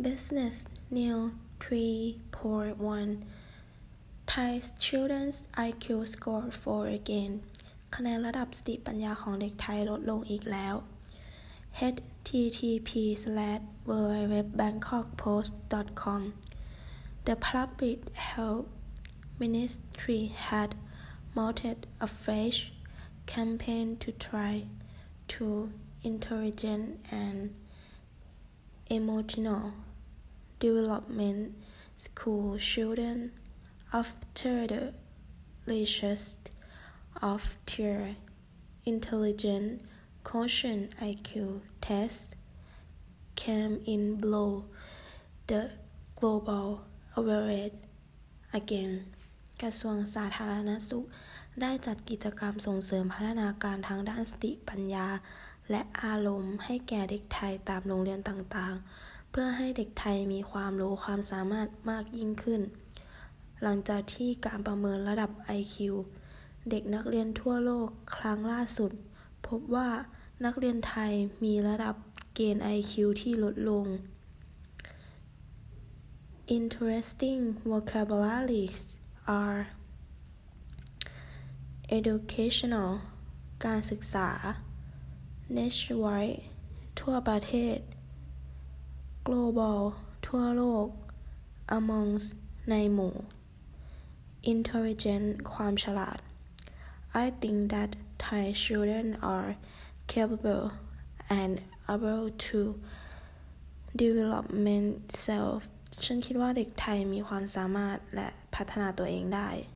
Business New 3.1 Thai Children's IQ Score 4 again คะแนนระดับสติปัญญาของเด็กไทยลดลงอีกแล้ว http com. The Public Health Ministry had mounted a fresh campaign to try to intelligent and emotional development school children after the latest of their intelligent quotient IQ test came in below the global average again กระทรวงสาธารณสุข ได้จัดกิจกรรมส่งเสริมพัฒนาการทางด้านสติปัญญาและอารมณ์ให้แก่เด็กไทยตามโรงเรียนต่างๆ เพื่อให้เด็กไทยมีความรู้ความสามารถมากยิ่งขึ้น หลังจากที่การประเมินระดับ IQ เด็กนักเรียนทั่วโลกครั้งล่าสุด พบว่านักเรียนไทยมีระดับเกณฑ์ IQ ที่ลดลง Interesting vocabularies are educational การศึกษา n a t w o r k ทั่วประเทศ Global ทั่วโลก Amongst ในหมู่ Intelligent ความฉลาด I think that Thai children are capable and able to development self ฉันคิดว่าเด็กไทยมีความสามารถและพัฒนาตัวเองได้